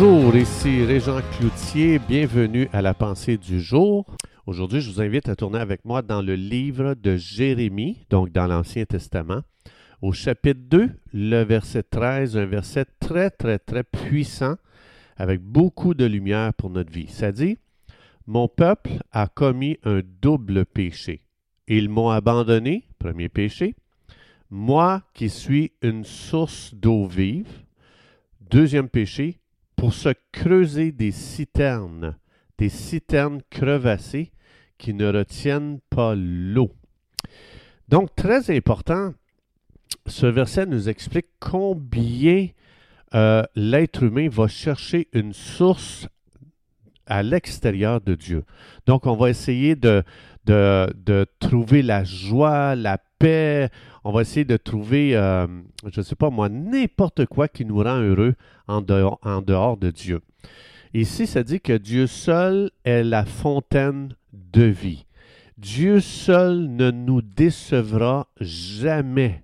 Bonjour, ici Régent Cloutier, bienvenue à la pensée du jour. Aujourd'hui, je vous invite à tourner avec moi dans le livre de Jérémie, donc dans l'Ancien Testament, au chapitre 2, le verset 13, un verset très, très, très puissant, avec beaucoup de lumière pour notre vie. Ça dit, Mon peuple a commis un double péché. Ils m'ont abandonné, premier péché, moi qui suis une source d'eau vive, deuxième péché, pour se creuser des citernes, des citernes crevassées qui ne retiennent pas l'eau. Donc, très important, ce verset nous explique combien euh, l'être humain va chercher une source à l'extérieur de Dieu. Donc, on va essayer de, de, de, trouver la joie, la paix, on va essayer de trouver, euh, je ne sais pas moi, n'importe quoi qui nous rend heureux en dehors, en dehors de Dieu. Ici, ça dit que Dieu seul est la fontaine de vie. Dieu seul ne nous décevra jamais.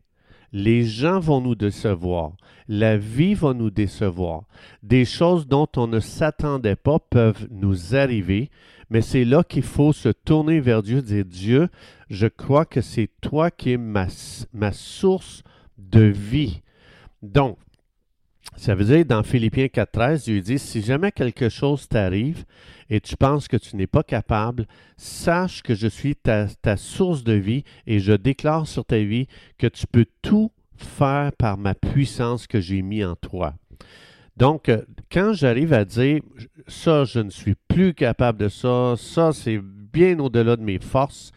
Les gens vont nous décevoir. La vie va nous décevoir. Des choses dont on ne s'attendait pas peuvent nous arriver, mais c'est là qu'il faut se tourner vers Dieu, dire Dieu, je crois que c'est toi qui es ma, source de vie. Donc, ça veut dire dans Philippiens 4.13, Dieu dit, si jamais quelque chose t'arrive et tu penses que tu n'es pas capable, sache que je suis ta, ta, source de vie et je déclare sur ta vie que tu peux tout faire par ma puissance que j'ai mis en toi. Donc, euh, quand j'arrive à dire ça, je ne suis plus capable de ça, ça, c'est bien au-delà de mes forces,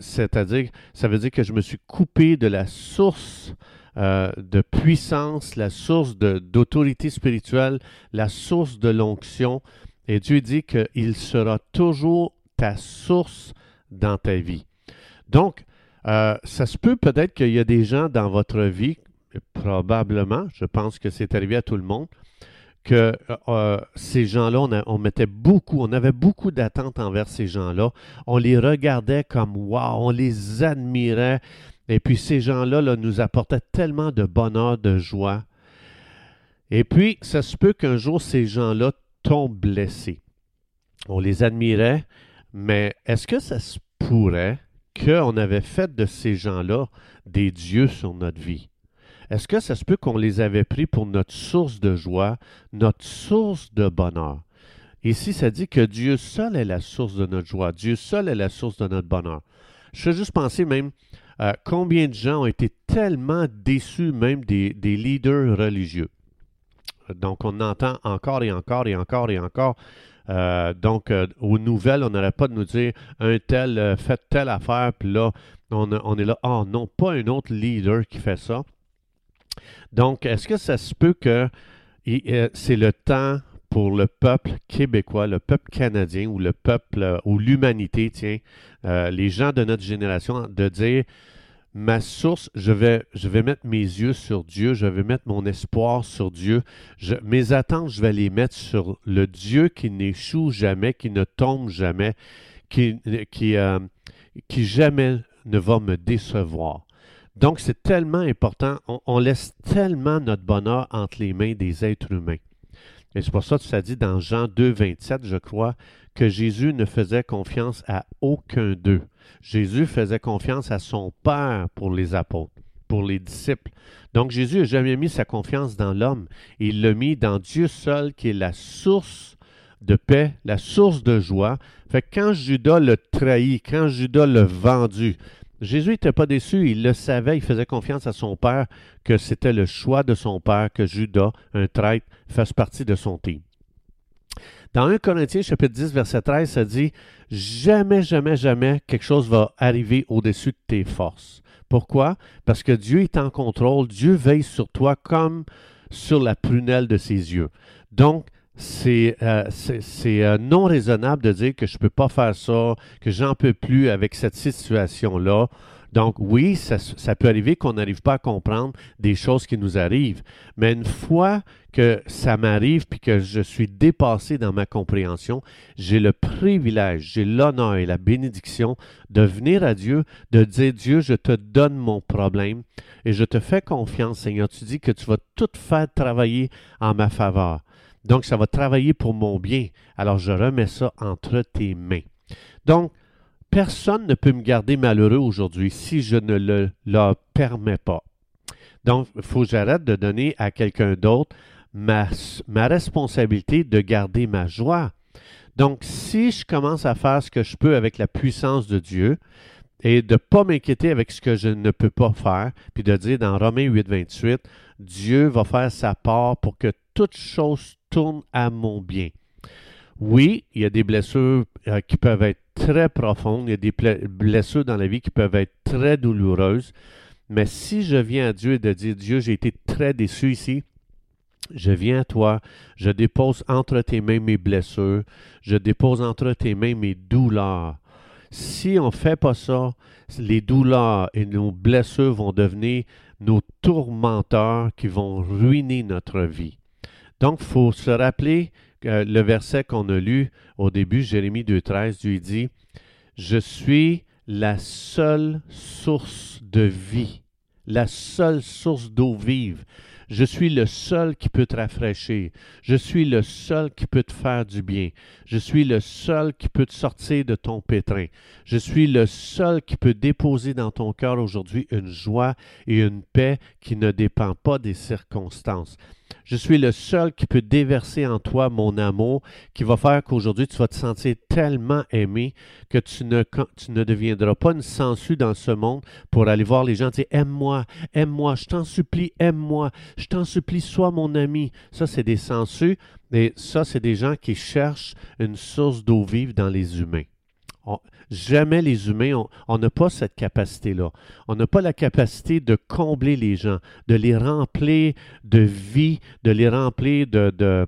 c'est-à-dire, ça veut dire que je me suis coupé de la source euh, de puissance, la source d'autorité spirituelle, la source de l'onction. Et Dieu dit qu'il sera toujours ta source dans ta vie. Donc, euh, ça se peut peut-être qu'il y a des gens dans votre vie, probablement, je pense que c'est arrivé à tout le monde, que euh, ces gens-là, on, on, mettait beaucoup, on avait beaucoup d'attentes envers ces gens-là. On les regardait comme wow, on les admirait. Et puis ces gens-là là, nous apportaient tellement de bonheur, de joie. Et puis, ça se peut qu'un jour, ces gens-là tombent blessés. On les admirait, mais est-ce que ça se pourrait qu'on avait fait de ces gens-là des dieux sur notre vie? Est-ce que ça se peut qu'on les avait pris pour notre source de joie, notre source de bonheur? Ici, ça dit que Dieu seul est la source de notre joie, Dieu seul est la source de notre bonheur. Je fais juste penser même à combien de gens ont été tellement déçus même des, leaders religieux. Donc, on entend encore et encore et encore et encore. Euh, donc, euh, aux nouvelles, on n'aurait pas de nous dire un tel euh, fait telle affaire, puis là, on, on est là, oh non, pas un autre leader qui fait ça. Donc, est-ce que ça se peut que c'est le temps pour le peuple québécois, le peuple canadien ou le peuple ou l'humanité, tiens, les gens de notre génération, de dire ma source, je vais, mettre mes yeux sur Dieu, je vais mettre mon espoir sur Dieu. mes attentes, je vais les mettre sur le Dieu qui n'échoue jamais, qui ne tombe jamais, euh, qui jamais ne va me décevoir. Donc, c'est tellement important. On, laisse tellement notre bonheur entre les mains des êtres humains. Et c'est pour ça que ça dit dans Jean 2, 27, je crois, que Jésus ne faisait confiance à aucun d'eux. Jésus faisait confiance à son Père pour les apôtres, pour les disciples. Donc Jésus n'a jamais mis sa confiance dans l'homme. Il l'a mis dans Dieu seul, qui est la source de paix, la source de joie. Fait que quand Judas le trahit, quand Judas l'a vendu, Jésus n'était pas déçu, il le savait, il faisait confiance à son Père que c'était le choix de son Père que Judas, un traître, fasse partie de son team. Dans 1 Corinthiens chapitre 10, verset 13, ça dit Jamais, jamais, jamais quelque chose va arriver au-dessus de tes forces. Pourquoi? Parce que Dieu est en contrôle, Dieu veille sur toi comme sur la prunelle de ses yeux. Donc, c'est euh, euh, non raisonnable de dire que je ne peux pas faire ça, que j'en peux plus avec cette situation-là. Donc oui, ça, peut arriver qu'on n'arrive pas à comprendre des choses qui nous arrivent, mais une fois que ça m'arrive puis que je suis dépassé dans ma compréhension, j'ai le privilège, j'ai l'honneur et la bénédiction de venir à Dieu, de dire Dieu, je te donne mon problème et je te fais confiance, Seigneur. Tu dis que tu vas tout faire travailler en ma faveur. Donc, ça va travailler pour mon bien. Alors, je remets ça entre tes mains. Donc, personne ne peut me garder malheureux aujourd'hui si je ne le permets pas. Donc, il faut que j'arrête de donner à quelqu'un d'autre ma, ma responsabilité de garder ma joie. Donc, si je commence à faire ce que je peux avec la puissance de Dieu et de ne pas m'inquiéter avec ce que je ne peux pas faire, puis de dire dans Romains 8, 28, Dieu va faire sa part pour que toute chose à mon bien. Oui, il y a des blessures euh, qui peuvent être très profondes, il y a des blessures dans la vie qui peuvent être très douloureuses, mais si je viens à Dieu et de dire, Dieu, j'ai été très déçu ici, je viens à toi, je dépose entre tes mains mes blessures, je dépose entre tes mains mes douleurs. Si on ne fait pas ça, les douleurs et nos blessures vont devenir nos tourmenteurs qui vont ruiner notre vie. Donc, il faut se rappeler le verset qu'on a lu au début, Jérémie 2.13, lui dit, Je suis la seule source de vie, la seule source d'eau vive. Je suis le seul qui peut te rafraîchir. Je suis le seul qui peut te faire du bien. Je suis le seul qui peut te sortir de ton pétrin. Je suis le seul qui peut déposer dans ton cœur aujourd'hui une joie et une paix qui ne dépend pas des circonstances. Je suis le seul qui peut déverser en toi mon amour, qui va faire qu'aujourd'hui tu vas te sentir tellement aimé que tu ne, deviendras pas une sangsue dans ce monde pour aller voir les gens et dire Aime-moi, aime-moi, je t'en supplie, aime-moi, je t'en supplie, sois mon ami. Ça, c'est des sangsues, et ça, c'est des gens qui cherchent une source d'eau vive dans les humains jamais les humains, on n'a pas cette capacité-là. On n'a pas la capacité de combler les gens, de les remplir de vie, de les remplir de, de,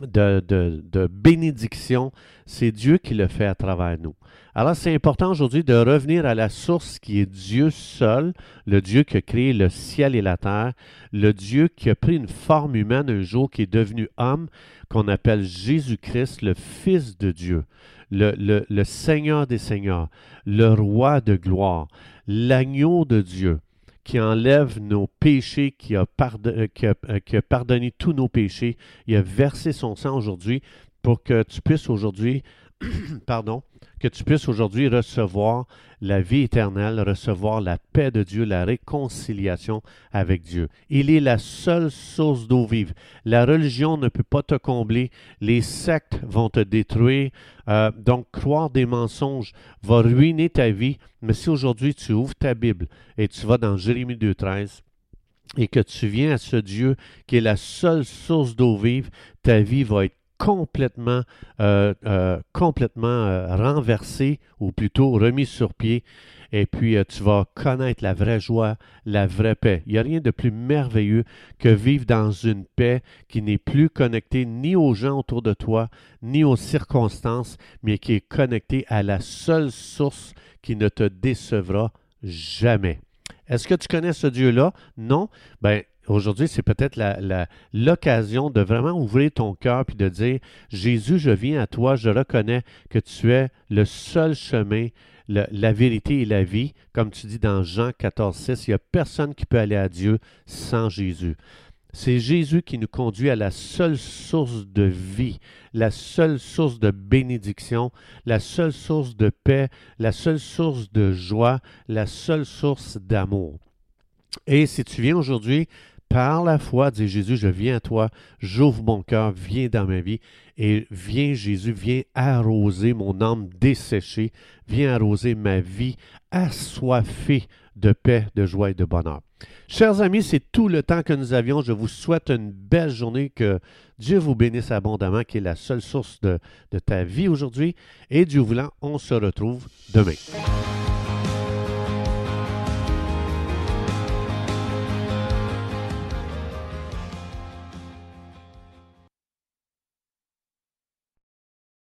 de, de, bénédiction. C'est Dieu qui le fait à travers nous. Alors c'est important aujourd'hui de revenir à la source qui est Dieu seul, le Dieu qui a créé le ciel et la terre, le Dieu qui a pris une forme humaine un jour, qui est devenu homme, qu'on appelle Jésus-Christ, le Fils de Dieu le, Seigneur des Seigneurs, le Roi de gloire, l'agneau de Dieu qui enlève nos péchés, qui a, euh, qui, a, euh, qui a, pardonné tous nos péchés. Il a versé son sang aujourd'hui pour que tu puisses aujourd'hui, pardon, que tu puisses aujourd'hui recevoir la vie éternelle, recevoir la paix de Dieu, la réconciliation avec Dieu. Il est la seule source d'eau vive. La religion ne peut pas te combler, les sectes vont te détruire, euh, donc croire des mensonges va ruiner ta vie, mais si aujourd'hui tu ouvres ta Bible et tu vas dans Jérémie 2.13, et que tu viens à ce Dieu qui est la seule source d'eau vive, ta vie va être complètement, euh, euh, euh, renversé ou plutôt remis sur pied. Et puis tu vas connaître la vraie joie, la vraie paix. Il n'y a rien de plus merveilleux que vivre dans une paix qui n'est plus connectée ni aux gens autour de toi, ni aux circonstances, mais qui est connectée à la seule source qui ne te décevra jamais. Est-ce que tu connais ce Dieu-là? Non? Ben, Aujourd'hui, c'est peut-être l'occasion de vraiment ouvrir ton cœur puis de dire Jésus, je viens à toi, je reconnais que tu es le seul chemin, la vérité et la vie. Comme tu dis dans Jean 14, 6, il n'y a personne qui peut aller à Dieu sans Jésus. C'est Jésus qui nous conduit à la seule source de vie, la seule source de bénédiction, la seule source de paix, la seule source de joie, la seule source d'amour. Et si tu viens aujourd'hui par la foi, dit Jésus, je viens à toi, j'ouvre mon cœur, viens dans ma vie, et viens Jésus, viens arroser mon âme desséchée, viens arroser ma vie assoiffée de paix, de joie et de bonheur. Chers amis, c'est tout le temps que nous avions. Je vous souhaite une belle journée, que Dieu vous bénisse abondamment, qui est la seule source de, de ta vie aujourd'hui. Et Dieu voulant, on se retrouve demain.